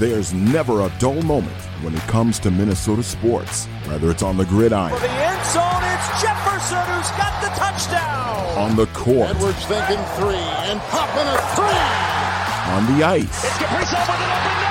There's never a dull moment when it comes to Minnesota sports. Whether it's on the gridiron. For the end zone, it's Jefferson who's got the touchdown. On the court. Edwards thinking three and popping a three. On the ice. It's Kaprizov with an open net.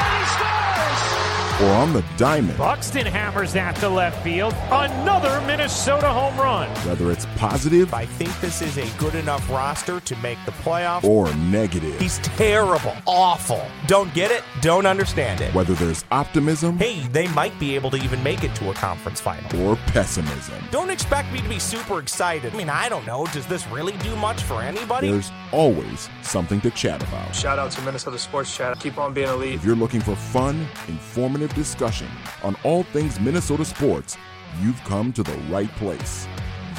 He scores. Or on the diamond. Buxton hammers that to left field. Another Minnesota home run. Whether it's positive. I think this is a good enough roster to make the playoffs. Or negative. He's terrible. Awful. Don't get it. Don't understand it. Whether there's optimism. Hey, they might be able to even make it to a conference final. Or pessimism. Don't expect me to be super excited. I mean, I don't know. Does this really do much for anybody? There's always something to chat about. Shout out to Minnesota Sports Chat. Keep on being elite. If you're looking for fun, informative discussion on all things Minnesota sports, you've come to the right place.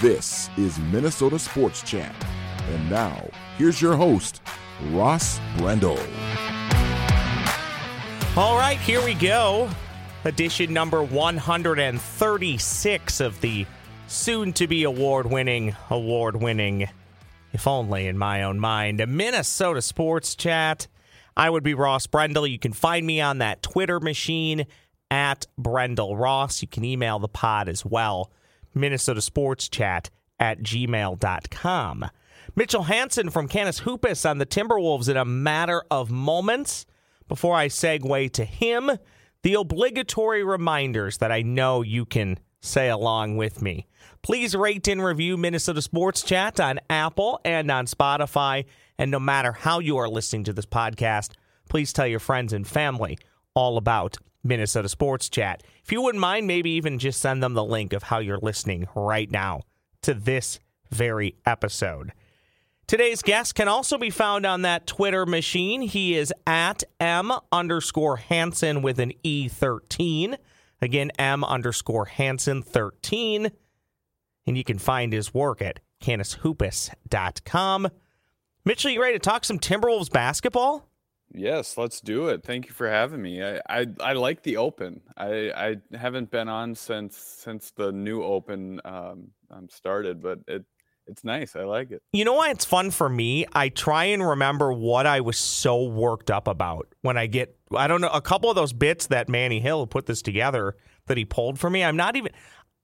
This is Minnesota Sports Chat. And now, here's your host, Ross Brendel. All right, here we go. Edition number 136 of the soon to be award winning, award winning, if only in my own mind, Minnesota Sports Chat. I would be Ross Brendel. You can find me on that Twitter machine at Brendel Ross. You can email the pod as well, Minnesota Sports Chat at gmail.com. Mitchell Hansen from Canis Hoopus on the Timberwolves in a matter of moments. Before I segue to him, the obligatory reminders that I know you can say along with me. Please rate and review Minnesota Sports Chat on Apple and on Spotify. And no matter how you are listening to this podcast, please tell your friends and family all about Minnesota Sports Chat. If you wouldn't mind, maybe even just send them the link of how you're listening right now to this very episode. Today's guest can also be found on that Twitter machine. He is at M underscore Hansen with an E13. Again, M underscore Hansen 13. And you can find his work at canishoopus.com. Mitchell, you ready to talk some Timberwolves basketball? Yes, let's do it. Thank you for having me. I, I, I like the open. I, I haven't been on since since the new open um, um, started, but it it's nice. I like it. You know why it's fun for me? I try and remember what I was so worked up about when I get I don't know a couple of those bits that Manny Hill put this together that he pulled for me. I'm not even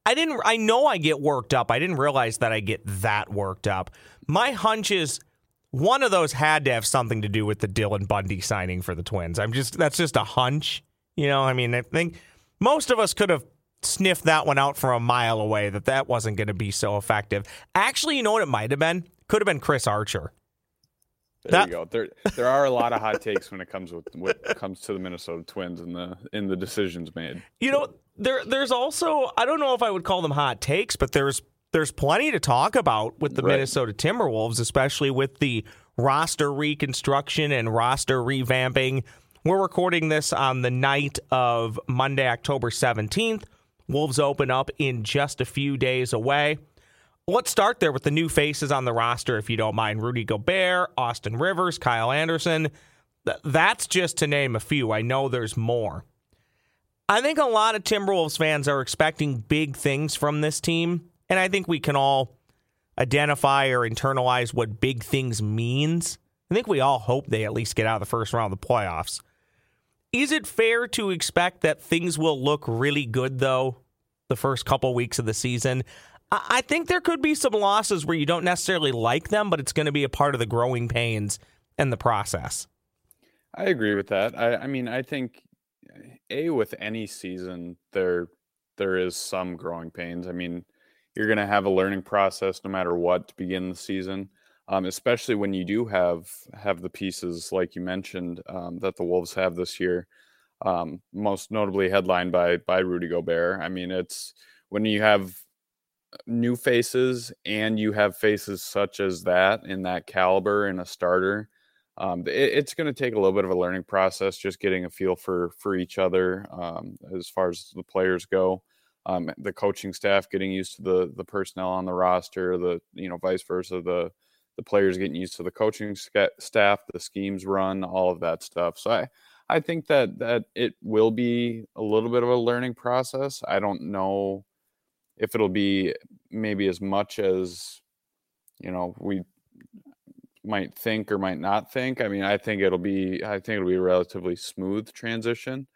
I didn't I know I get worked up. I didn't realize that I get that worked up. My hunch is one of those had to have something to do with the Dylan Bundy signing for the Twins. I'm just that's just a hunch. You know, I mean, I think most of us could have sniffed that one out from a mile away that that wasn't going to be so effective. Actually, you know what it might have been? Could have been Chris Archer. There that, you go. There, there are a lot of hot takes when it comes with what comes to the Minnesota Twins and the in the decisions made. You know, there there's also I don't know if I would call them hot takes, but there's there's plenty to talk about with the right. Minnesota Timberwolves, especially with the roster reconstruction and roster revamping. We're recording this on the night of Monday, October 17th. Wolves open up in just a few days away. Let's start there with the new faces on the roster, if you don't mind. Rudy Gobert, Austin Rivers, Kyle Anderson. That's just to name a few. I know there's more. I think a lot of Timberwolves fans are expecting big things from this team, and I think we can all identify or internalize what big things means. I think we all hope they at least get out of the first round of the playoffs. Is it fair to expect that things will look really good, though, the first couple weeks of the season? I think there could be some losses where you don't necessarily like them, but it's going to be a part of the growing pains and the process. I agree with that. I, I mean, I think a with any season there there is some growing pains. I mean, you're going to have a learning process no matter what to begin the season um, especially when you do have have the pieces like you mentioned um, that the Wolves have this year, um, most notably headlined by by Rudy Gobert. I mean, it's when you have new faces and you have faces such as that in that caliber in a starter. Um, it, it's going to take a little bit of a learning process, just getting a feel for for each other um, as far as the players go. Um, the coaching staff getting used to the the personnel on the roster, the you know vice versa, the the players getting used to the coaching staff, the schemes run, all of that stuff. So I, I think that that it will be a little bit of a learning process. I don't know if it'll be maybe as much as you know we might think or might not think. I mean, I think it'll be I think it'll be a relatively smooth transition.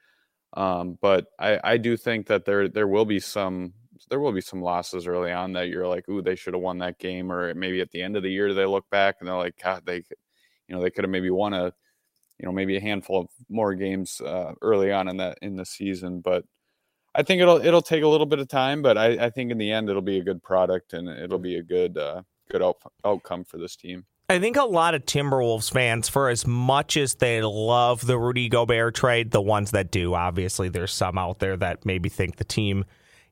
Um, but I, I do think that there there will be some there will be some losses early on that you're like, ooh, they should have won that game, or maybe at the end of the year they look back and they're like, God, they, you know, they could have maybe won a, you know, maybe a handful of more games uh, early on in that in the season. But I think it'll it'll take a little bit of time, but I, I think in the end it'll be a good product and it'll be a good uh, good out, outcome for this team. I think a lot of Timberwolves fans, for as much as they love the Rudy Gobert trade, the ones that do, obviously, there's some out there that maybe think the team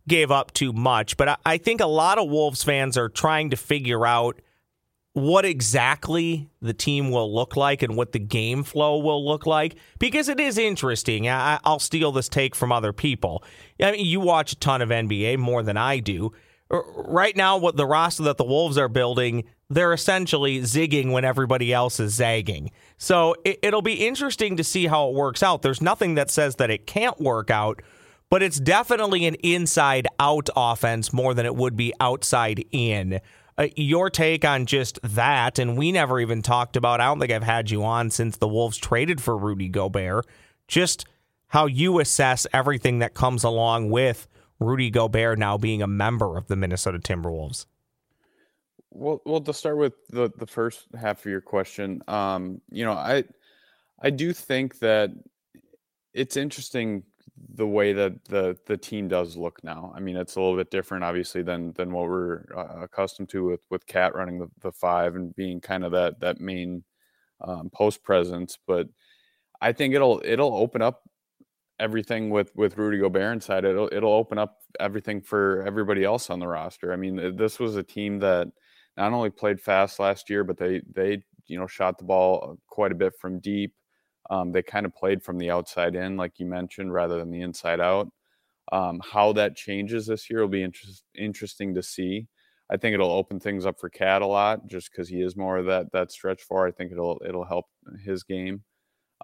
gave up too much. But I think a lot of Wolves fans are trying to figure out what exactly the team will look like and what the game flow will look like because it is interesting. I, will steal this take from other people. I mean, you watch a ton of NBA more than I do. Right now, what the roster that the Wolves are building, they're essentially zigging when everybody else is zagging. So it, it'll be interesting to see how it works out. There's nothing that says that it can't work out but it's definitely an inside out offense more than it would be outside in. Uh, your take on just that, and we never even talked about, I don't think I've had you on since the Wolves traded for Rudy Gobert, just how you assess everything that comes along with Rudy Gobert now being a member of the Minnesota Timberwolves. Well, well, to start with the the first half of your question, um, you know, I I do think that it's interesting the way that the the team does look now. I mean, it's a little bit different, obviously, than than what we're uh, accustomed to with with KAT running the, the five and being kind of that that main um, post presence. But I think it'll it'll open up everything with with Rudy Gobert inside. It'll it'll open up everything for everybody else on the roster. I mean, this was a team that not only played fast last year, but they they you know shot the ball quite a bit from deep. Um, they kind of played from the outside in, like you mentioned, rather than the inside out. Um, how that changes this year will be inter- interesting to see. I think it'll open things up for KAT a lot, just because he is more of that that stretch four. I think it'll it'll help his game,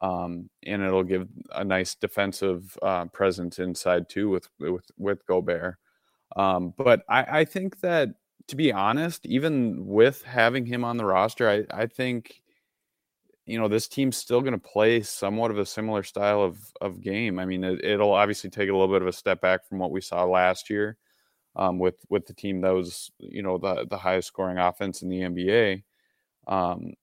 um, and it'll give a nice defensive uh, presence inside too with with with Gobert. Um, but I, I think that to be honest, even with having him on the roster, I I think you know this team's still going to play somewhat of a similar style of of game. I mean, it, will obviously take a little bit of a step back from what we saw last year um, with with the team that was you know the the highest scoring offense in the NBA. Um,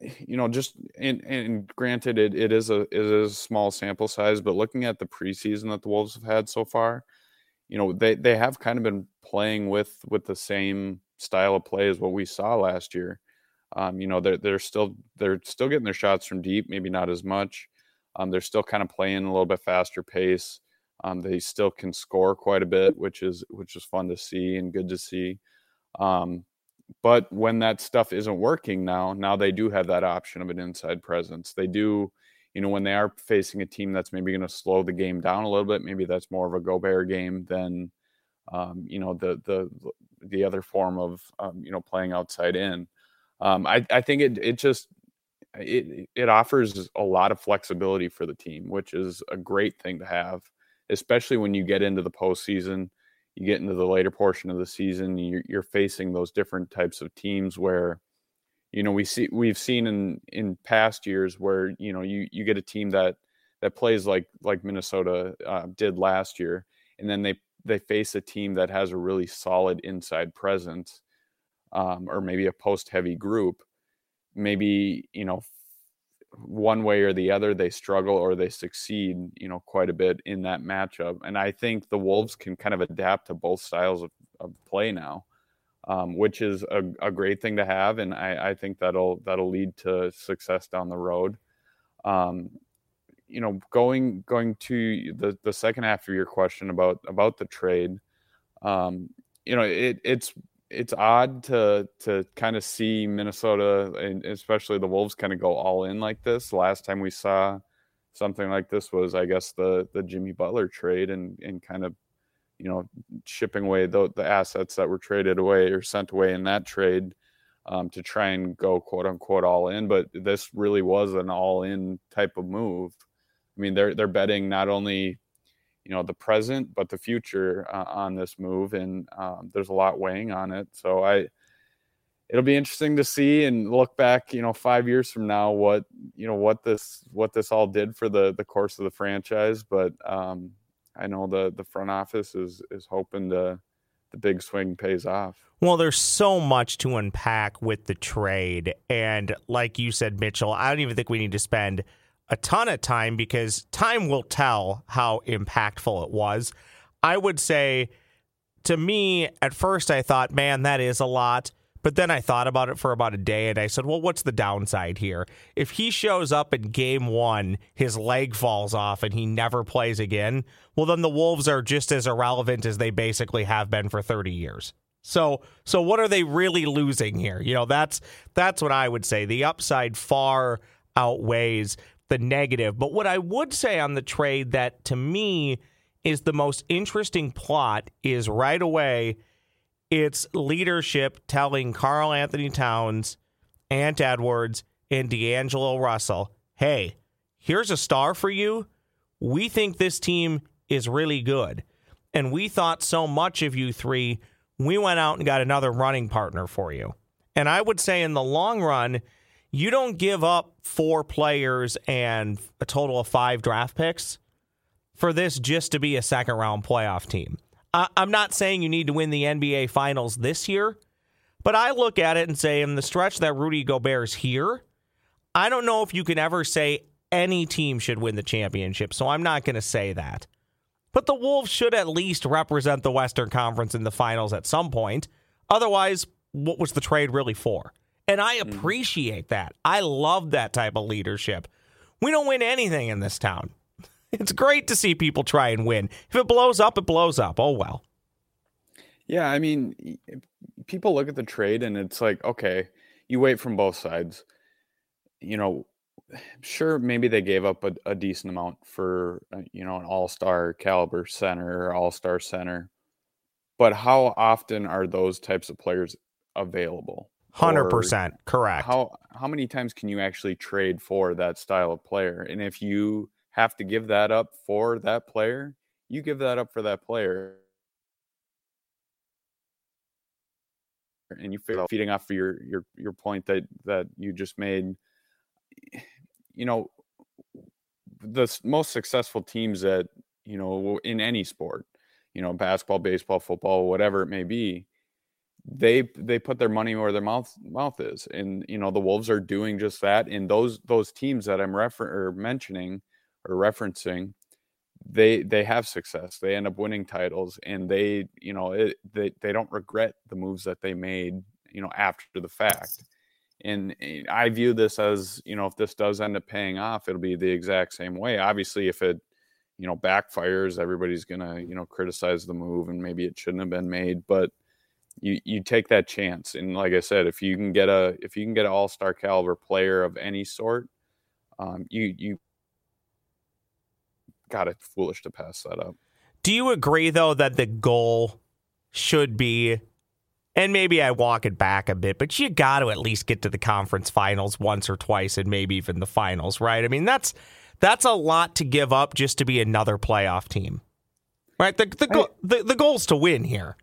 you know, just and, and granted, it, it is a it is a small sample size, but looking at the preseason that the Wolves have had so far, you know they they have kind of been playing with with the same style of play as what we saw last year. Um, you know, they're they're still they're still getting their shots from deep, maybe not as much. Um, they're still kind of playing a little bit faster pace. Um, they still can score quite a bit, which is which is fun to see and good to see. Um, but when that stuff isn't working now, now they do have that option of an inside presence. They do, you know, when they are facing a team that's maybe going to slow the game down a little bit, maybe that's more of a Gobert game than, um, you know, the the the other form of um, you know playing outside in um, I, I think it it just it it offers a lot of flexibility for the team, which is a great thing to have, especially when you get into the postseason. You get into the later portion of the season, you're, you're facing those different types of teams where, you know, we see we've seen in in past years where you know you you get a team that that plays like like Minnesota uh, did last year, and then they they face a team that has a really solid inside presence um, or maybe a post heavy group, maybe, you know, one way or the other they struggle or they succeed, you know, quite a bit in that matchup. And I think the Wolves can kind of adapt to both styles of, of play now. Um, which is a, a, great thing to have, and I, I, think that'll that'll lead to success down the road. Um, you know, going going to the the second half of your question about about the trade, um, you know, it, it's it's odd to to kind of see Minnesota and especially the Wolves kind of go all in like this. Last time we saw something like this was, I guess, the the Jimmy Butler trade and and kind of you know shipping away the the assets that were traded away or sent away in that trade um, to try and go quote unquote all in. But this really was an all in type of move. I mean, they're they're betting not only you know the present but the future uh, on this move and um, there's a lot weighing on it so i it'll be interesting to see and look back, you know, five years from now, what you know what this what this all did for the the course of the franchise. But um, I know the the front office is is hoping to the big swing pays off. Well, there's so much to unpack with the trade. And like you said, Mitchell, I don't even think we need to spend a ton of time because time will tell how impactful it was. I would say to me, at first, I thought, man, that is a lot. But then I thought about it for about a day and I said, well, what's the downside here? If he shows up in game one, his leg falls off and he never plays again, well, then the Wolves are just as irrelevant as they basically have been for 30 years. So, so what are they really losing here? You know, that's that's what I would say. The upside far outweighs the negative. But what I would say on the trade that to me is the most interesting plot is right away it's leadership telling Karl Anthony Towns, Ant Edwards, and D'Angelo Russell, hey, here's a star for you. We think this team is really good. And we thought so much of you three, we went out and got another running partner for you. And I would say in the long run, you don't give up four players and a total of five draft picks for this just to be a second round playoff team. I, am not saying you need to win the NBA Finals this year, but I look at it and say, in the stretch that Rudy Gobert's here, I don't know if you can ever say any team should win the championship, so I'm not going to say that. But the Wolves should at least represent the Western Conference in the finals at some point. Otherwise, what was the trade really for? And I hmm. appreciate that. I love that type of leadership. We don't win anything in this town. It's great to see people try and win. If it blows up, it blows up. Oh well. Yeah, I mean, people look at the trade and it's like, okay, you wait from both sides. You know, sure, maybe they gave up a, a decent amount for uh, you know an all-star caliber center or all-star center, but how often are those types of players available? Hundred percent correct. How how many times can you actually trade for that style of player? And if you have to give that up for that player, you give that up for that player. And you feel feeding off of your your your point that that you just made. Eh, you know, the most successful teams that you know in any sport, you know, basketball, baseball, football, whatever it may be, they they put their money where their mouth mouth is, and you know the Wolves are doing just that. And those those teams that I'm refer or mentioning or referencing they they have success they end up winning titles and they you know it, they, they don't regret the moves that they made you know after the fact. And eh, i view this as you know if this does end up paying off it'll be the exact same way. Obviously if it you know backfires everybody's gonna you know criticize the move and maybe it shouldn't have been made but you you take that chance. And like i said if you can get a if you can get an all-star caliber player of any sort um, you you God, it's foolish to pass that up. Do you agree though that the goal should be and maybe I walk it back a bit, but you got to at least get to the conference finals once or twice and maybe even the finals, right? I mean, that's that's a lot to give up just to be another playoff team. Right? The the, I, the, the goal's to win here.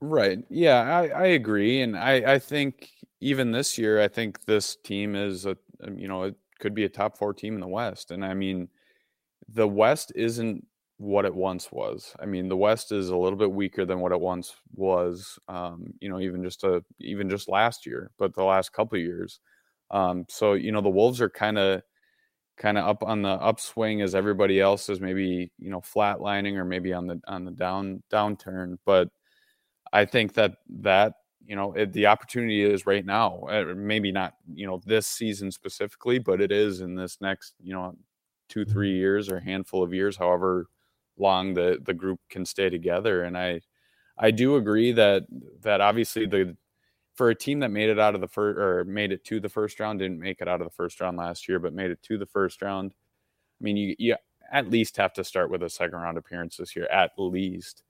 Right. Yeah, I, I agree. And I, I think even this year, I think this team is a you know, it could be a top four team in the West. And I mean, the West isn't what it once was. I mean, the West is a little bit weaker than what it once was. Um, you know, even just a even just last year, but the last couple years. Um, so you know, the Wolves are kind of kind of up on the upswing as everybody else is maybe you know flatlining or maybe on the on the down downturn. But I think that that you know it, the opportunity is right now. Uh, maybe not you know this season specifically, but it is in this next you know two three years or handful of years however long the the group can stay together. And i i do agree that that obviously the for a team that made it out of the first or made it to the first round didn't make it out of the first round last year but made it to the first round i mean you, you at least have to start with a second round appearance this year at least.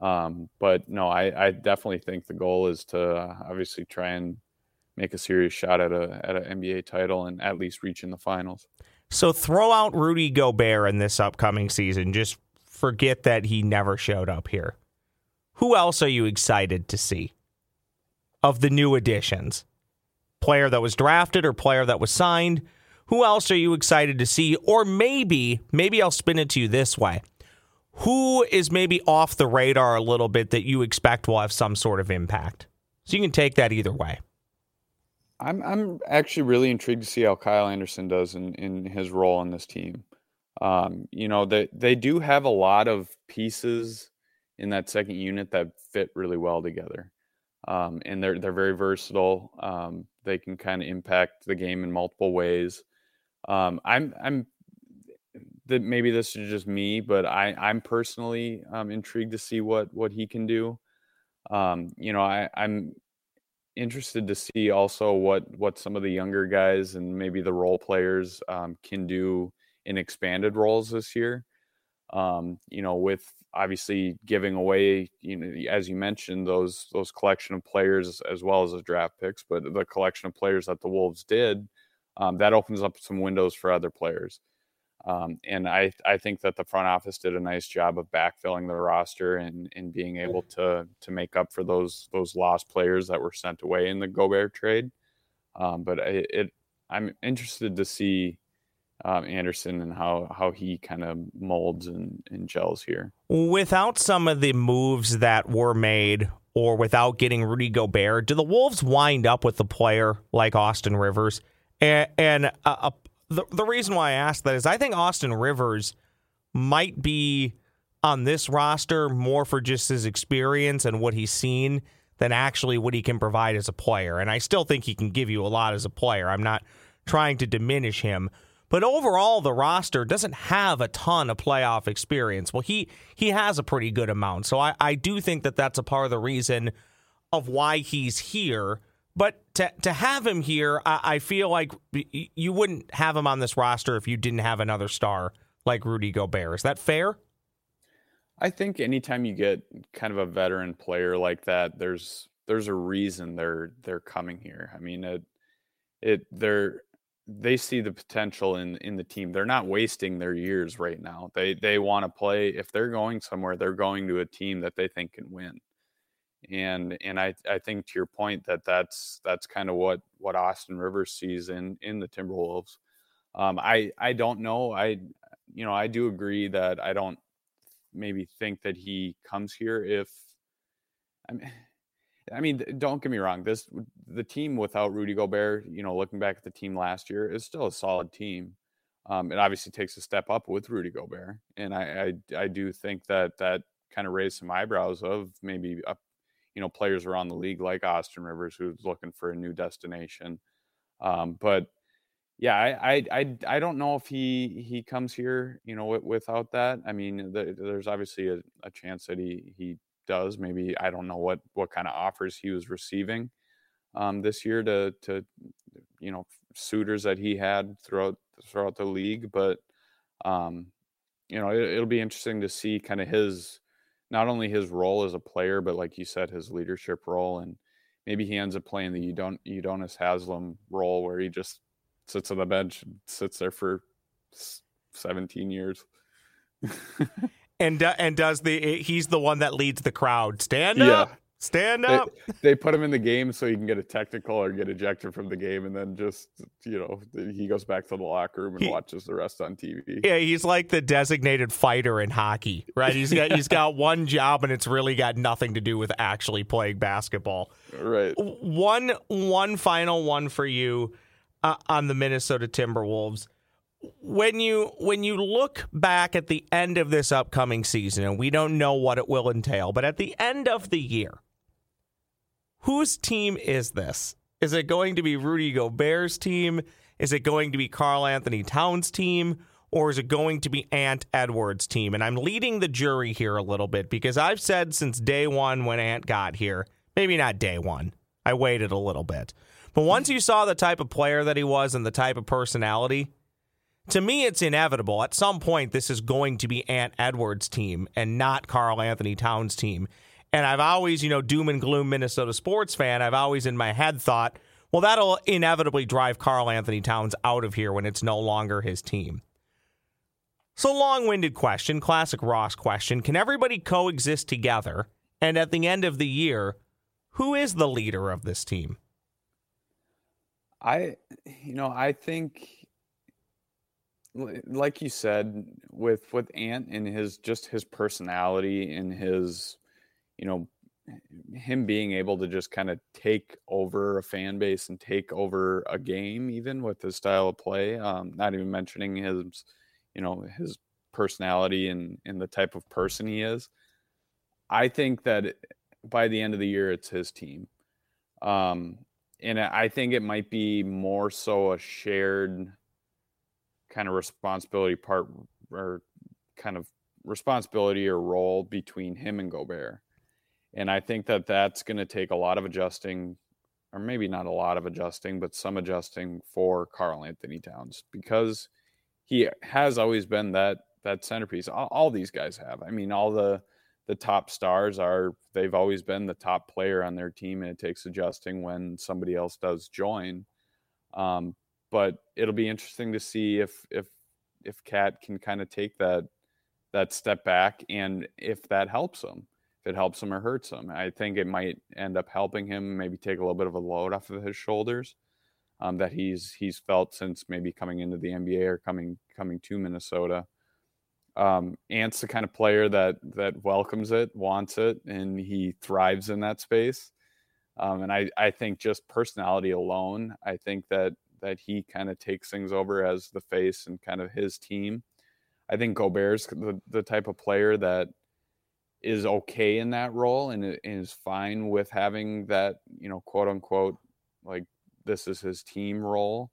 Um, but no I, I definitely think the goal is to uh, obviously try and make a serious shot at a at an nba title and at least reach in the finals so throw out Rudy Gobert in this upcoming season. Just forget that he never showed up here. Who else are you excited to see of the new additions? Player that was drafted or player that was signed? Who else are you excited to see? Or maybe, maybe I'll spin it to you this way. Who is maybe off the radar a little bit that you expect will have some sort of impact? So you can take that either way. I'm I'm actually really intrigued to see how Kyle Anderson does in, in his role on this team. Um, you know, they they do have a lot of pieces in that second unit that fit really well together. Um, and they're they're very versatile. Um, they can kind of impact the game in multiple ways. Um, I'm I'm that maybe this is just me, but I I'm personally um, intrigued to see what what he can do. Um, you know, I I'm interested to see also what what some of the younger guys and maybe the role players um, can do in expanded roles this year. Um, you know, with obviously giving away, you know, as you mentioned, those those collection of players as well as the draft picks, but the collection of players that the Wolves did, um, that opens up some windows for other players. Um, and I, I think that the front office did a nice job of backfilling the roster and, and being able to to make up for those those lost players that were sent away in the Gobert trade. Um, but it, it, I'm interested to see um, Anderson and how how he kind of molds and, and gels here. Without some of the moves that were made, or without getting Rudy Gobert, do the Wolves wind up with a player like Austin Rivers? And, and a, a, the the reason why I asked that is I think Austin Rivers might be on this roster more for just his experience and what he's seen than actually what he can provide as a player. And I still think he can give you a lot as a player. I'm not trying to diminish him. But overall, the roster doesn't have a ton of playoff experience. Well, he he has a pretty good amount. So I, I do think that that's a part of the reason of why he's here. But to to have him here, I, I feel like you wouldn't have him on this roster if you didn't have another star like Rudy Gobert. Is that fair? I think anytime you get kind of a veteran player like that, there's there's a reason they're they're coming here. I mean, it it they're they see the potential in in the team. They're not wasting their years right now. They they want to play. If they're going somewhere, they're going to a team that they think can win and and I I think to your point that that's that's kind of what what Austin Rivers sees in in the Timberwolves. Um, I I don't know. I you know I do agree that I don't maybe think that he comes here if I mean. I mean, don't get me wrong. This the team without Rudy Gobert, you know, looking back at the team last year, is still a solid team. Um, it obviously takes a step up with Rudy Gobert, and I I, I do think that that kind of raised some eyebrows of maybe a you know players around the league like Austin Rivers who's looking for a new destination. Um, but yeah, I, I, I I don't know if he he comes here you know without that. I mean, the, there's obviously a, a, chance that he he does. Maybe I don't know what what kind of offers he was receiving um, this year to to you know suitors that he had throughout throughout the league, but um, you know it, it'll be interesting to see kind of his not only his role as a player, but like you said, his leadership role, and maybe he ends up playing the Udon- Udonis Haslem role, where he just sits on the bench, and sits there for seventeen years. and uh, and does the he's the one that leads the crowd stand up yeah. Stand up. They, they, put him in the game so he can get a technical or get ejected from the game, and then just you know he goes back to the locker room and he, watches the rest on TV. Yeah, he's like the designated fighter in hockey, right? He's got he's got one job, and it's really got nothing to do with actually playing basketball. Right. One one final one for you uh, on the Minnesota Timberwolves when you when you look back at the end of this upcoming season and we don't know what it will entail but at the end of the year whose team is this? Is it going to be Rudy Gobert's team? Is it going to be Karl-Anthony Towns' team? Or is it going to be Ant Edwards' team? And I'm leading the jury here a little bit because I've said since day one when Ant got here, maybe not day one, I waited a little bit. But once you saw the type of player that he was and the type of personality, to me, it's inevitable. At some point, this is going to be Ant Edwards' team and not Karl-Anthony Towns' team. And I've always, you know, doom and gloom Minnesota sports fan, I've always in my head thought, well, that'll inevitably drive Karl-Anthony Towns out of here when it's no longer his team. So, long winded question, classic Ross question. Can everybody coexist together? And at the end of the year, Who is the leader of this team? I, you know, I think, like you said, with with Ant and his just his personality and his, you know, him being able to just kind of take over a fan base and take over a game, even with his style of play. Um, not even mentioning his, you know, his personality and and the type of person he is. I think that by the end of the year, it's his team. Um, and I think it might be more so a shared kind of responsibility part or kind of responsibility or role between him and Gobert. And I think that that's going to take a lot of adjusting, or maybe not a lot of adjusting, but some adjusting for Karl-Anthony Towns because he has always been that that centerpiece. All, all these guys have. I mean, all the the top stars are they've always been the top player on their team and it takes adjusting when somebody else does join um, but it'll be interesting to see if if if KAT can kind of take that that step back and if that helps him it helps him or hurts him i think it might end up helping him maybe take a little bit of a load off of his shoulders um, that he's he's felt since maybe coming into the nba or coming coming to minnesota um, Ant's the kind of player that that welcomes it, wants it, and he thrives in that space. Um, and I, I think just personality alone, I think that that he kind of takes things over as the face and kind of his team. I think Gobert's the, the type of player that is okay in that role and is fine with having that, you know, quote unquote, like this is his team role.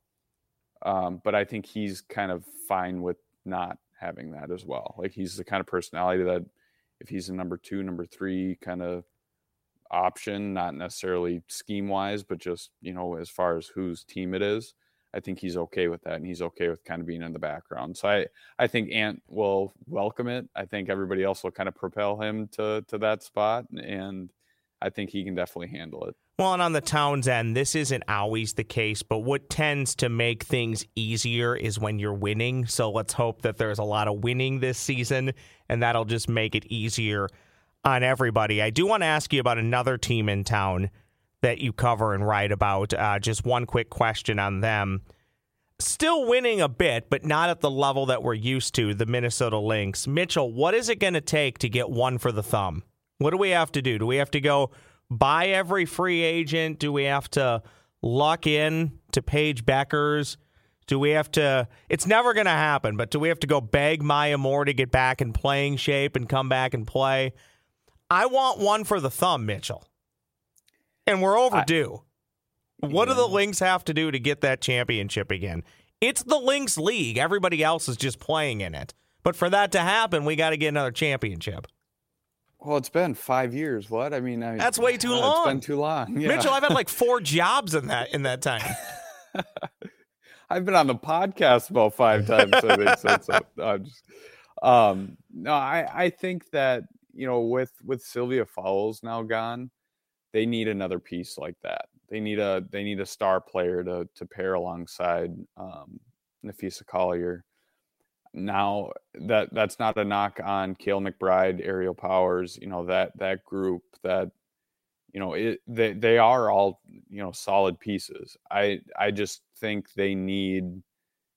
Um, but I think he's kind of fine with not having that as well. Like he's the kind of personality that if he's a number two, number three kind of option, not necessarily scheme wise, but just, you know, as far as whose team it is, I think he's okay with that and he's okay with kind of being in the background. So I, I think Ant will welcome it. I think everybody else will kind of propel him to to that spot and I think he can definitely handle it. Well, and on the Towns end, this isn't always the case, but what tends to make things easier is when you're winning. So let's hope that there's a lot of winning this season, and that'll just make it easier on everybody. I do want to ask you about another team in town that you cover and write about. Uh, just one quick question on them. Still winning a bit, but not at the level that we're used to, the Minnesota Lynx. Mitchell, what is it going to take to get one for the thumb? What do we have to do? Do we have to go buy every free agent? Do we have to lock in to Paige Bueckers? Do we have to? It's never going to happen, but do we have to go beg Maya Moore to get back in playing shape and come back and play? I want one for the thumb, Mitchell. And we're overdue. I, what yeah. do the Lynx have to do to get that championship again? It's the Lynx League. Everybody else is just playing in it. But for that to happen, we got to get another championship. Well, it's been five years. What? I mean, I, that's way too long. It's been too long. Yeah. Mitchell, I've had like four jobs in that in that time. I've been on the podcast about five times. I think so. so I'm just, um, no, I I think that you know with with Sylvia Fowles now gone, they need another piece like that. They need a they need a star player to to pair alongside um, Napheesa Collier now that that's not a knock on Kayla McBride, Aerial Powers, you know, that that group that you know, it they they are all, you know, solid pieces. I I just think they need,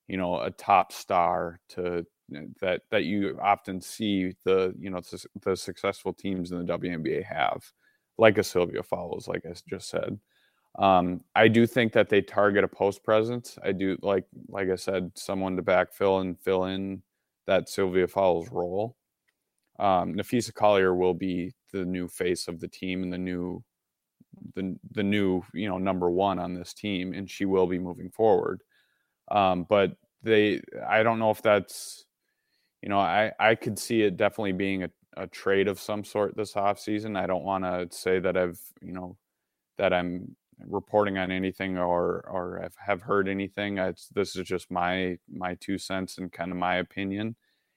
you know, a top star to that that you often see the, you know, the successful teams in the WNBA have, like a Sylvia Fowles, like I just said. Um, I do think that they target a post presence. I do like, like I said, someone to backfill and fill in that Sylvia Fowles role. Um, Napheesa Collier will be the new face of the team and the new, the the new you know number one on this team, and she will be moving forward. Um, but they, I don't know if that's, you know, I I could see it definitely being a, a trade of some sort this off season. I don't want to say that I've you know that I'm reporting on anything or or have heard anything. It's, this is just my my two cents and kind of my opinion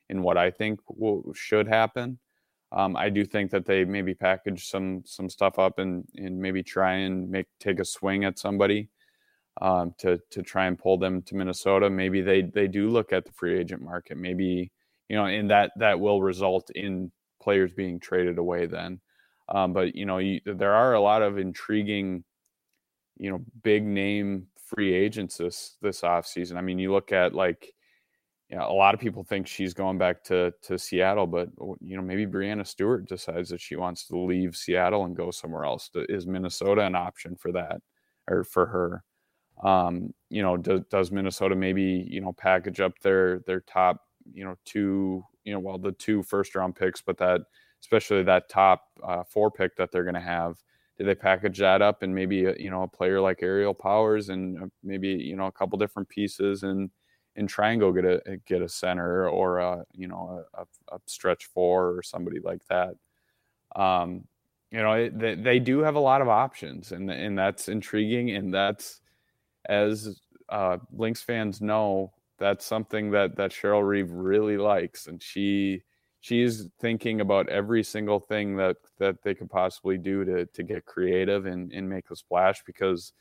in what I think should happen. Um, I do think that they maybe package some some stuff up and and maybe try and make take a swing at somebody um, to to try and pull them to Minnesota. Maybe they they do look at the free agent market. Maybe you know, and that that will result in players being traded away then. Um, but you know, you, there are a lot of intriguing, you know, big name free agents this this offseason. I mean, you look at like you know, a lot of people think she's going back to to Seattle, but you know maybe Breanna Stewart decides that she wants to leave Seattle and go somewhere else. Is Minnesota an option for that or for her? Um, you know, does, does Minnesota maybe you know package up their their top you know two you know well the two first round picks, but that especially that top uh, four pick that they're going to have. Do they package that up and maybe you know a player like Aerial Powers and uh, maybe you know a couple different pieces and and try and go get a get a center or a you know a, a stretch four or somebody like that. Um, you know it, they, they do have a lot of options, and and that's intriguing, and that's as uh, Lynx fans know that's something that that Cheryl Reeve really likes, and she she's thinking about every single thing that that they could possibly do to to get creative and and make a splash because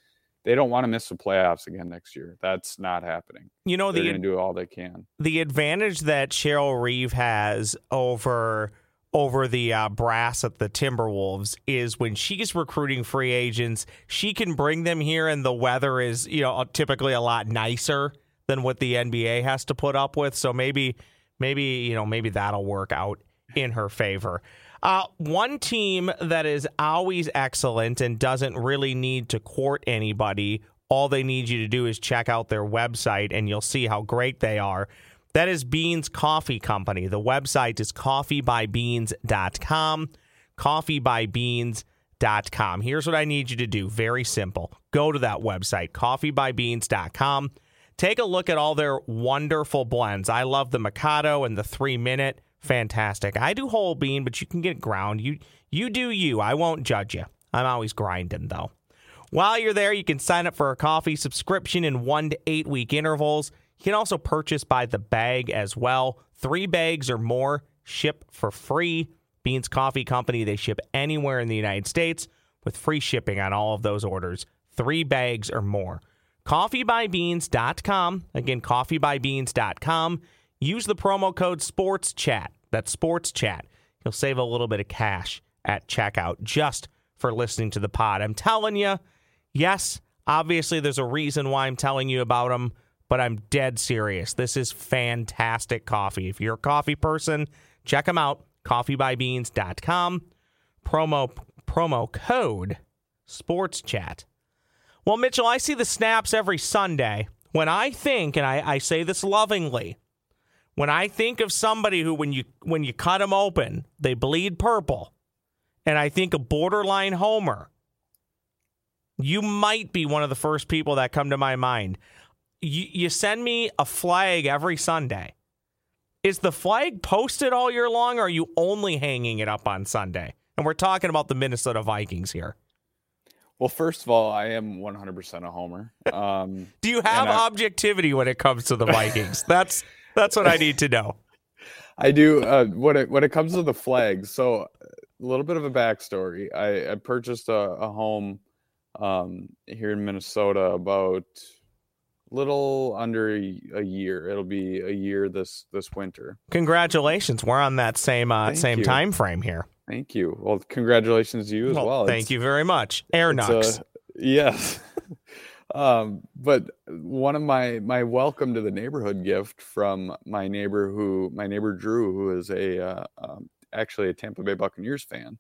they don't want to miss the playoffs again next year. That's not happening. You know, they're the going to do all they can. The advantage that Cheryl Reeve has over over the uh, brass at the Timberwolves is when she's recruiting free agents, she can bring them here, and the weather is you know typically a lot nicer than what the NBA has to put up with. So maybe maybe you know maybe that'll work out in her favor. Uh, one team that is always excellent and doesn't really need to court anybody. All they need you to do is check out their website and you'll see how great they are. That is Beans Coffee Company. The website is coffeebybeans.com. Coffeebybeans.com. Here's what I need you to do very simple go to that website, coffeebybeans.com. Take a look at all their wonderful blends. I love the Mikado and the three minute fantastic. I do whole bean, but you can get ground. You you do you. I won't judge you. I'm always grinding though. While you're there, you can sign up for a coffee subscription in 1 to 8 week intervals. You can also purchase by the bag as well. 3 bags or more ship for free. Beans Coffee Company, they ship anywhere in the United States with free shipping on all of those orders. 3 bags or more. coffeebybeans.com. Again, coffeebybeans.com. Use the promo code Sports Chat. That's Sports Chat. You'll save a little bit of cash at checkout just for listening to the pod. I'm telling you, yes, obviously there's a reason why I'm telling you about them, but I'm dead serious. This is fantastic coffee. If you're a coffee person, check them out. Coffeebybeans.com. Promo promo code Sports Chat. Well, Mitchell, I see the snaps every Sunday. When I think, and I, I say this lovingly, when I think of somebody who, when you when you cut them open, they bleed purple, and I think a borderline Homer, you might be one of the first people that come to my mind. You, you send me a flag every Sunday. Is the flag posted all year long, or are you only hanging it up on Sunday? And we're talking about the Minnesota Vikings here. Well, first of all, I am 100% a homer. Um, Do you have I, objectivity when it comes to the Vikings? That's that's what I need to know. I do. Uh, when it when it comes to the flags, so a little bit of a backstory. I, I purchased a, a home um, here in Minnesota about little under a, a, year. It'll be a year this this winter. Congratulations! We're on that same uh, same you. time frame here. Thank you. Well, congratulations to you as well. well. Thank you very much, Air Knox. Yes. Um, but one of my my welcome to the neighborhood gift from my neighbor who my neighbor Drew, who is a uh, um, actually a Tampa Bay Buccaneers fan,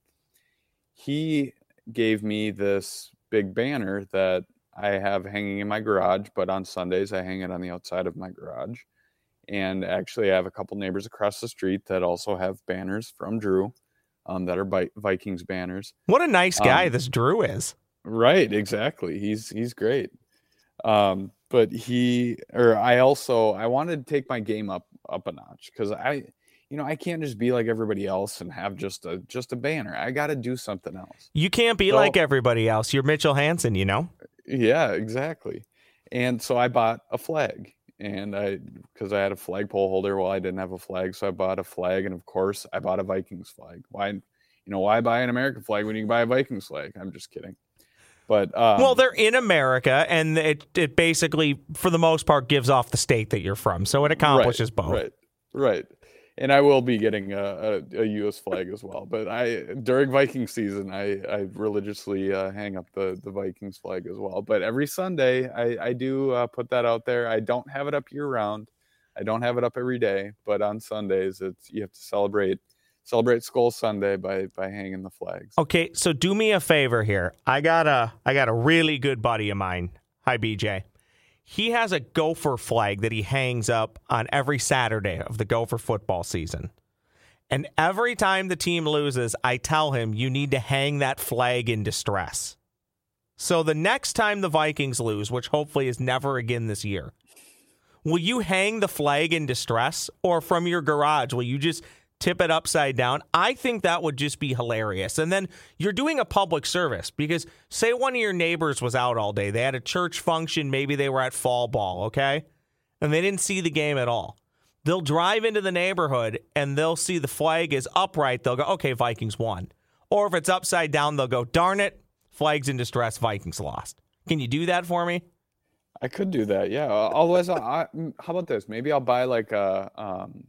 he gave me this big banner that I have hanging in my garage. But on Sundays, I hang it on the outside of my garage. And actually, I have a couple neighbors across the street that also have banners from Drew um, that are by Vikings banners. What a nice guy um, this Drew is. Right, exactly. He's he's great. Um, but he or I also I wanted to take my game up up a notch because I you know I can't just be like everybody else and have just a just a banner. I got to do something else. You can't be so, like everybody else. You're Mitchell Hansen, you know. Yeah, exactly. And so I bought a flag, and I because I had a flagpole holder. Well, I didn't have a flag, so I bought a flag, and of course I bought a Vikings flag. Why, you know, why buy an American flag when you can buy a Vikings flag? I'm just kidding. But um, well, they're in America, and it it basically, for the most part, gives off the state that you're from, so it accomplishes right, both. Right, right. And I will be getting a, a, a, U.S. flag as well. But I during Viking season, I I religiously uh, hang up the the Vikings flag as well. But every Sunday, I I do uh, put that out there. I don't have it up year round. I don't have it up every day, but on Sundays, it's you have to celebrate celebrate Skol Sunday by by hanging the flags. Okay, so do me a favor here. I got a I got a really good buddy of mine. Hi, BJ. He has a Gopher flag that he hangs up on every Saturday of the Gopher football season. And every time the team loses, I tell him you need to hang that flag in distress. So the next time the Vikings lose, which hopefully is never again this year, will you hang the flag in distress or from your garage will you just tip it upside down. I think that would just be hilarious. And then you're doing a public service because say one of your neighbors was out all day. They had a church function, maybe they were at fall ball, okay? And they didn't see the game at all. They'll drive into the neighborhood and they'll see the flag is upright. They'll go, okay, Vikings won. Or if it's upside down, they'll go, darn it, flags in distress, Vikings lost. Can you do that for me? I could do that, yeah. Otherwise, I, how about this? Maybe I'll buy like a um,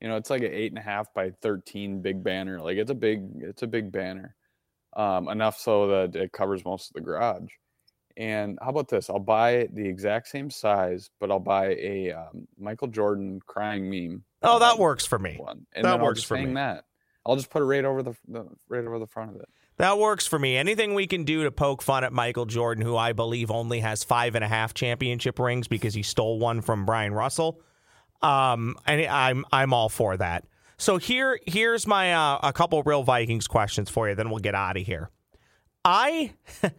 you know, it's like an eight and a half by thirteen big banner. Like it's a big, it's a big banner, um, enough so that it covers most of the garage. And how about this? I'll buy the exact same size, but I'll buy a um, Michael Jordan crying meme. Oh, that works for me. One. And that works for me. That I'll just put it right over the, the right over the front of it. That works for me. Anything we can do to poke fun at Michael Jordan, who I believe only has five and a half championship rings because he stole one from Bryon Russell. Um, and I'm I'm all for that. So here here's my uh, a couple real Vikings questions for you. Then we'll get out of here. I.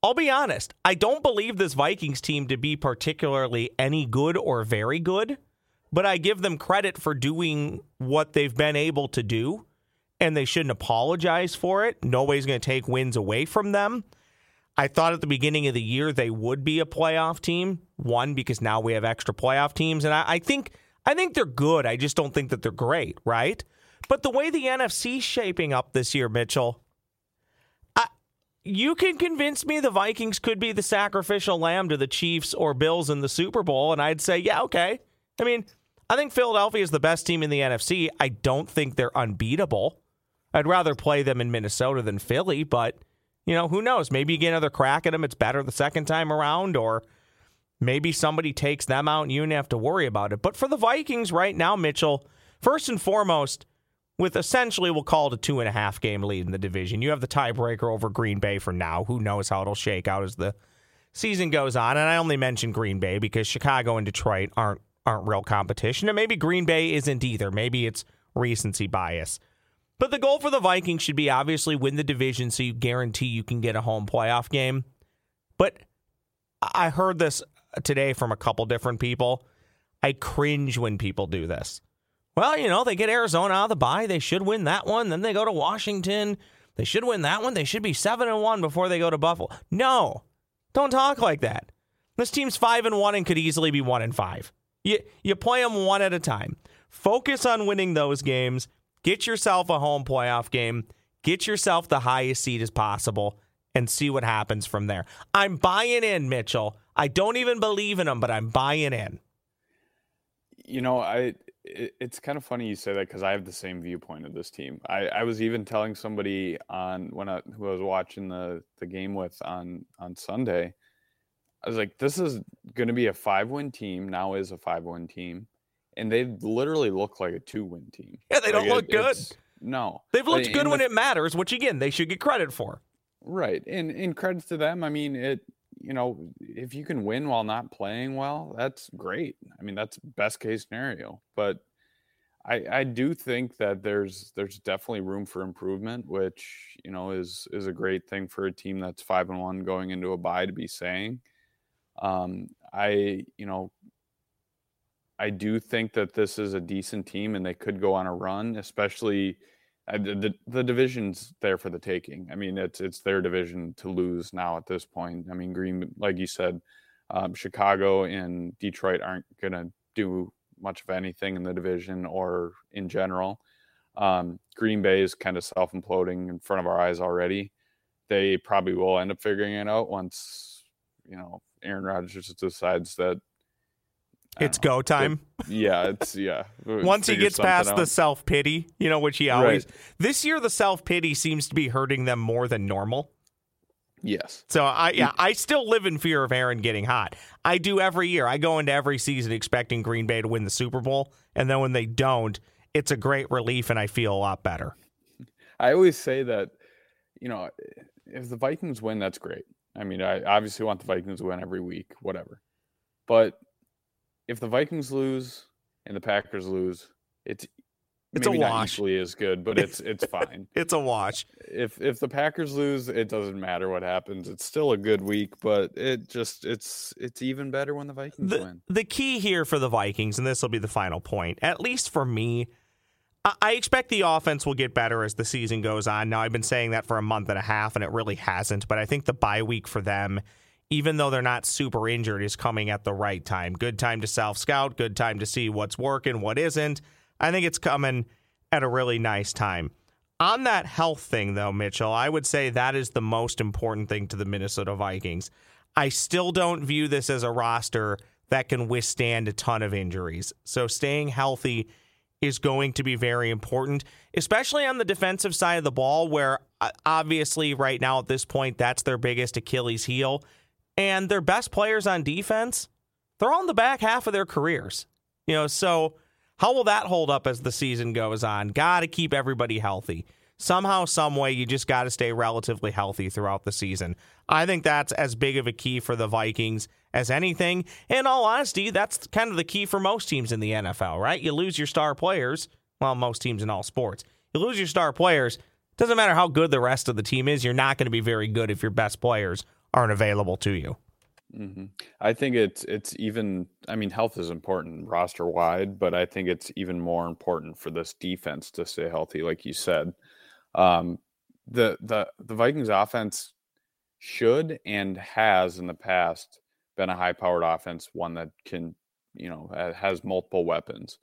I'll be honest. I don't believe this Vikings team to be particularly any good or very good, but I give them credit for doing what they've been able to do, and they shouldn't apologize for it. Nobody's going to take wins away from them. I thought at the beginning of the year they would be a playoff team. One because now we have extra playoff teams, and I, I think I think they're good. I just don't think that they're great, right? But the way the NFC's shaping up this year, Mitchell, I, you can convince me the Vikings could be the sacrificial lamb to the Chiefs or Bills in the Super Bowl, and I'd say, yeah, okay. I mean, I think Philadelphia is the best team in the NFC. I don't think they're unbeatable. I'd rather play them in Minnesota than Philly, but you know, who knows? Maybe you get another crack at them. It's better the second time around, or maybe somebody takes them out and you don't have to worry about it. But for the Vikings right now, Mitchell, first and foremost, with essentially we'll call it a two and a half game lead in the division. You have the tiebreaker over Green Bay for now. Who knows how it'll shake out as the season goes on? And I only mention Green Bay because Chicago and Detroit aren't aren't real competition, and maybe Green Bay isn't either. Maybe it's recency bias. But the goal for the Vikings should be obviously win the division so you guarantee you can get a home playoff game. But I heard this today from a couple different people. I cringe when people do this. Well, you know, they get Arizona out of the bye. They should win that one. Then they go to Washington. They should win that one. They should be 7 and 1 before they go to Buffalo. No. Don't talk like that. This team's 5 and 1 and could easily be 1 and 5. You you play them one at a time. Focus on winning those games Get yourself a home playoff game. Get yourself the highest seed as possible and see what happens from there. I'm buying in, Mitchell. I don't even believe in them, but I'm buying in. You know, I it, it's kind of funny you say that because I have the same viewpoint of this team. I, I was even telling somebody on when I who I was watching the the game with on on Sunday. I was like, this is going to be a five win team. Now is a five win team and they literally look like a two win team. Yeah, they don't look good. No, they've looked good when the, it matters, which again they should get credit for. Right, and in credit to them, I mean it. You know, if you can win while not playing well, that's great. I mean, that's best case scenario. But I, I do think that there's there's definitely room for improvement, which you know is is a great thing for a team that's five and one going into a bye to be saying. Um, I you know I do think that this is a decent team and they could go on a run, especially uh, the, the division's there for the taking. I mean, it's it's their division to lose now at this point. I mean, Green, like you said, um, Chicago and Detroit aren't going to do much of anything in the division or in general. Um, Green Bay is kind of self imploding in front of our eyes already. They probably will end up figuring it out once, you know, Aaron Rodgers decides that it's go time. It, yeah, it's yeah. Once he gets past out. the self pity, you know, which he always. Right. This year, the self pity seems to be hurting them more than normal. Yes. So I yeah, I still live in fear of Aaron getting hot. I do every year. I go into every season expecting Green Bay to win the Super Bowl, and then when they don't, it's a great relief and I feel a lot better. I always say that, you know, if the Vikings win, that's great. I mean, I obviously want the Vikings to win every week, whatever. But if the Vikings lose and the Packers lose, it's it's Maybe a wash. Not equally as good, but it's it's fine. it's a wash. If if the Packers lose, it doesn't matter what happens. It's still a good week, but it just it's it's even better when the Vikings the, win. The key here for the Vikings, and this will be the final point, at least for me, I expect the offense will get better as the season goes on. Now I've been saying that for a month and a half, and it really hasn't. But I think the bye week for them, even though they're not super injured, is coming at the right time. Good time to self scout. Good time to see what's working, what isn't I think it's coming at a really nice time. On that health thing, though, Mitchell, I would say that is the most important thing to the Minnesota Vikings. I still don't view this as a roster that can withstand a ton of injuries. So staying healthy is going to be very important, especially on the defensive side of the ball, where uh, obviously right now at this point, that's their biggest Achilles heel. And their best players on defense, they're on the back half of their careers. You know, so how will that hold up as the season goes on? Got to keep everybody healthy. Somehow, some way, you just got to stay relatively healthy throughout the season. I think that's as big of a key for the Vikings as anything. In all honesty, that's kind of the key for most teams in the NFL, right? You lose your star players. Well, most teams in all sports. You lose your star players. Doesn't matter how good the rest of the team is, you're not going to be very good if your best players aren't available to you. Mm-hmm. I think it's it's even. I mean, health is important roster wide, but I think it's even more important for this defense to stay healthy, like you said. Um, the the the Vikings offense should and has in the past been a high powered offense, one that can you know has multiple weapons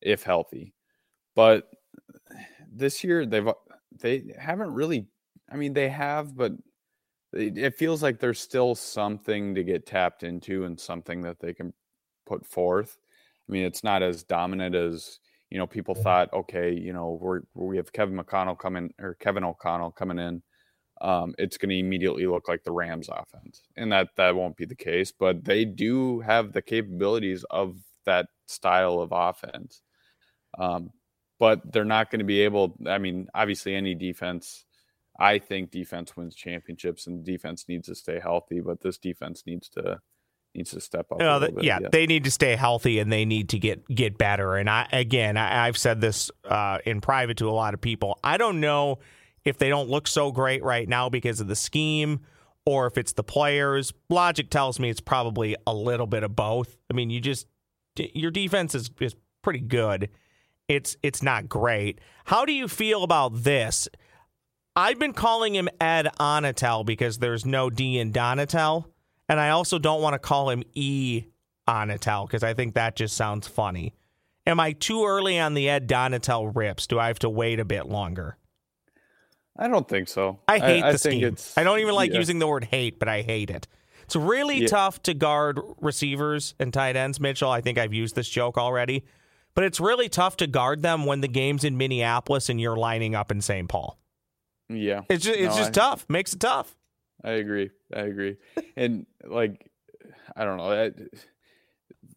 if healthy. But this year they've they haven't really. I mean, they have, but it feels like there's still something to get tapped into and something that they can put forth. I mean, it's not as dominant as you know people thought. Okay, you know we're we have Kevin McConnell coming or Kevin O'Connell coming in. Um, it's going to immediately look like the Rams offense, and that that won't be the case. But they do have the capabilities of that style of offense. Um, but they're not going to be able. I mean, obviously, any defense I think defense wins championships, and defense needs to stay healthy. But this defense needs to needs to step up. Uh, bit, yeah, yeah, they need to stay healthy and they need to get get better. And I again, I, have said this uh, in private to a lot of people. I don't know if they don't look so great right now because of the scheme or if it's the players. Logic tells me it's probably a little bit of both. I mean, you just your defense is is pretty good. It's it's not great. How do you feel about this? I've been calling him Ed Onatell because there's no D in Donatell. And I also don't want to call him E Onatell because I think that just sounds funny. Am I too early on the Ed Donatell rips? Do I have to wait a bit longer? I don't think so. I hate I, the I scheme. I don't even like yeah. using the word hate, but I hate it. It's really yeah. tough to guard receivers and tight ends, Mitchell. I think I've used this joke already. But it's really tough to guard them when the game's in Minneapolis and you're lining up in St. Paul. Yeah, it's just it's no, just I, tough. Makes it tough. I agree. I agree. and like, I don't know. I,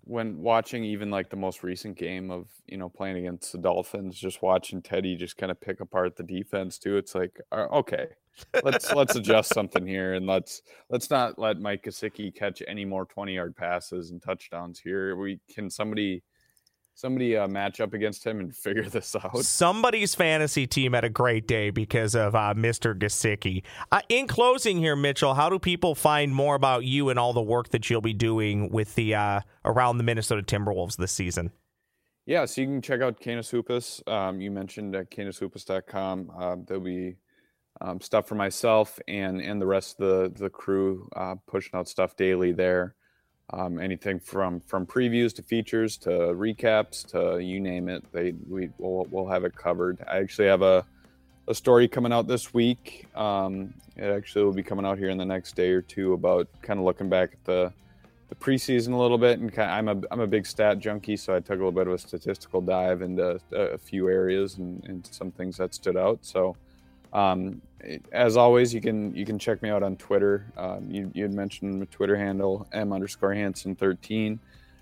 when watching even like the most recent game of you know playing against the Dolphins, just watching Teddy just kind of pick apart the defense too. It's like, uh, okay, let's let's adjust something here, and let's let's not let Mike Gesicki catch any more twenty yard passes and touchdowns here. We can somebody somebody uh, match up against him and figure this out. Somebody's fantasy team had a great day because of uh, Mr. Gesicki. Uh, in closing here, Mitchell, how do people find more about you and all the work that you'll be doing with the uh, around the Minnesota Timberwolves this season? Yeah, so you can check out Canis Hoopus. Um, you mentioned at canishoopus.com. Uh, there'll be um, stuff for myself and and the rest of the the crew uh, pushing out stuff daily there. Um, anything from from previews to features to recaps to you name it, they we will we'll have it covered. I actually have a a story coming out this week. Um, it actually will be coming out here in the next day or two about kind of looking back at the the preseason a little bit, and kind of, I'm a I'm a big stat junkie, so I took a little bit of a statistical dive into a, few areas and, and, some things that stood out. So, um, as always, you can you can check me out on Twitter. Um, you you had mentioned my Twitter handle m underscore Hansen thirteen,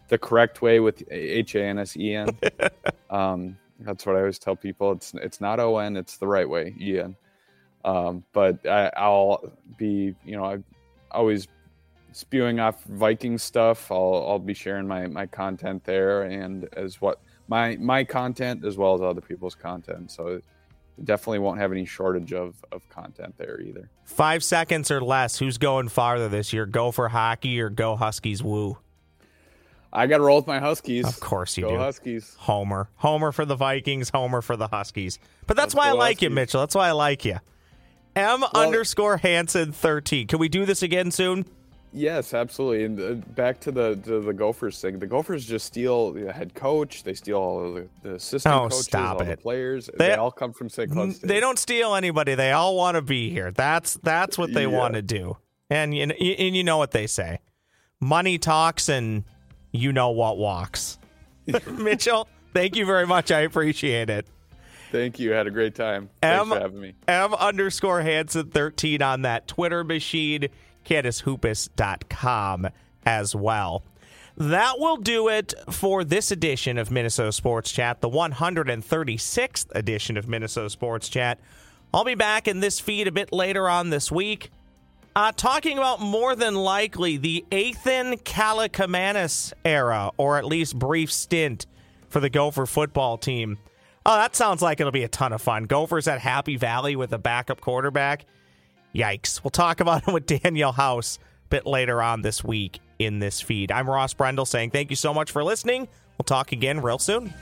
the correct way with H A N S E N. um, that's what I always tell people. It's it's not O N. It's the right way, E N. Um, but I, I'll be you know I always spewing off Viking stuff. I'll I'll be sharing my my content there and as what my my content as well as other people's content. So definitely won't have any shortage of of content there either. Five seconds or less. Who's going farther this year? Gopher hockey or go Huskies? Woo. I got to roll with my Huskies. Of course you go do. Huskies. Homer. Homer for the Vikings. Homer for the Huskies. But that's Let's why I like Huskies. you, Mitchell. That's why I like you. M well, underscore Hansen thirteen. Can we do this again soon? Yes, absolutely. And uh, back to the to the Gophers thing. The Gophers just steal the head coach. They steal all the, the assistant oh, coaches, stop all it. the players. They, they, all come from St. Cloud State. They don't steal anybody. They all want to be here. That's that's what they yeah. want to do. And you know, and you know what they say: money talks, and you know what walks. Mitchell, thank you very much. I appreciate it. Thank you. Had a great time. Thanks M, for having me. M underscore Hansen thirteen on that Twitter machine. CanisHoopus.com as well. That will do it for this edition of Minnesota Sports Chat, the 136th edition of Minnesota Sports Chat. I'll be back in this feed a bit later on this week, uh, talking about more than likely the Athan Kaliakmanis era, or at least brief stint for the Gopher football team. Oh, that sounds like it'll be a ton of fun. Gophers at Happy Valley with a backup quarterback. Yikes. We'll talk about it with Danielle House a bit later on this week in this feed. I'm Ross Brendel saying thank you so much for listening. We'll talk again real soon.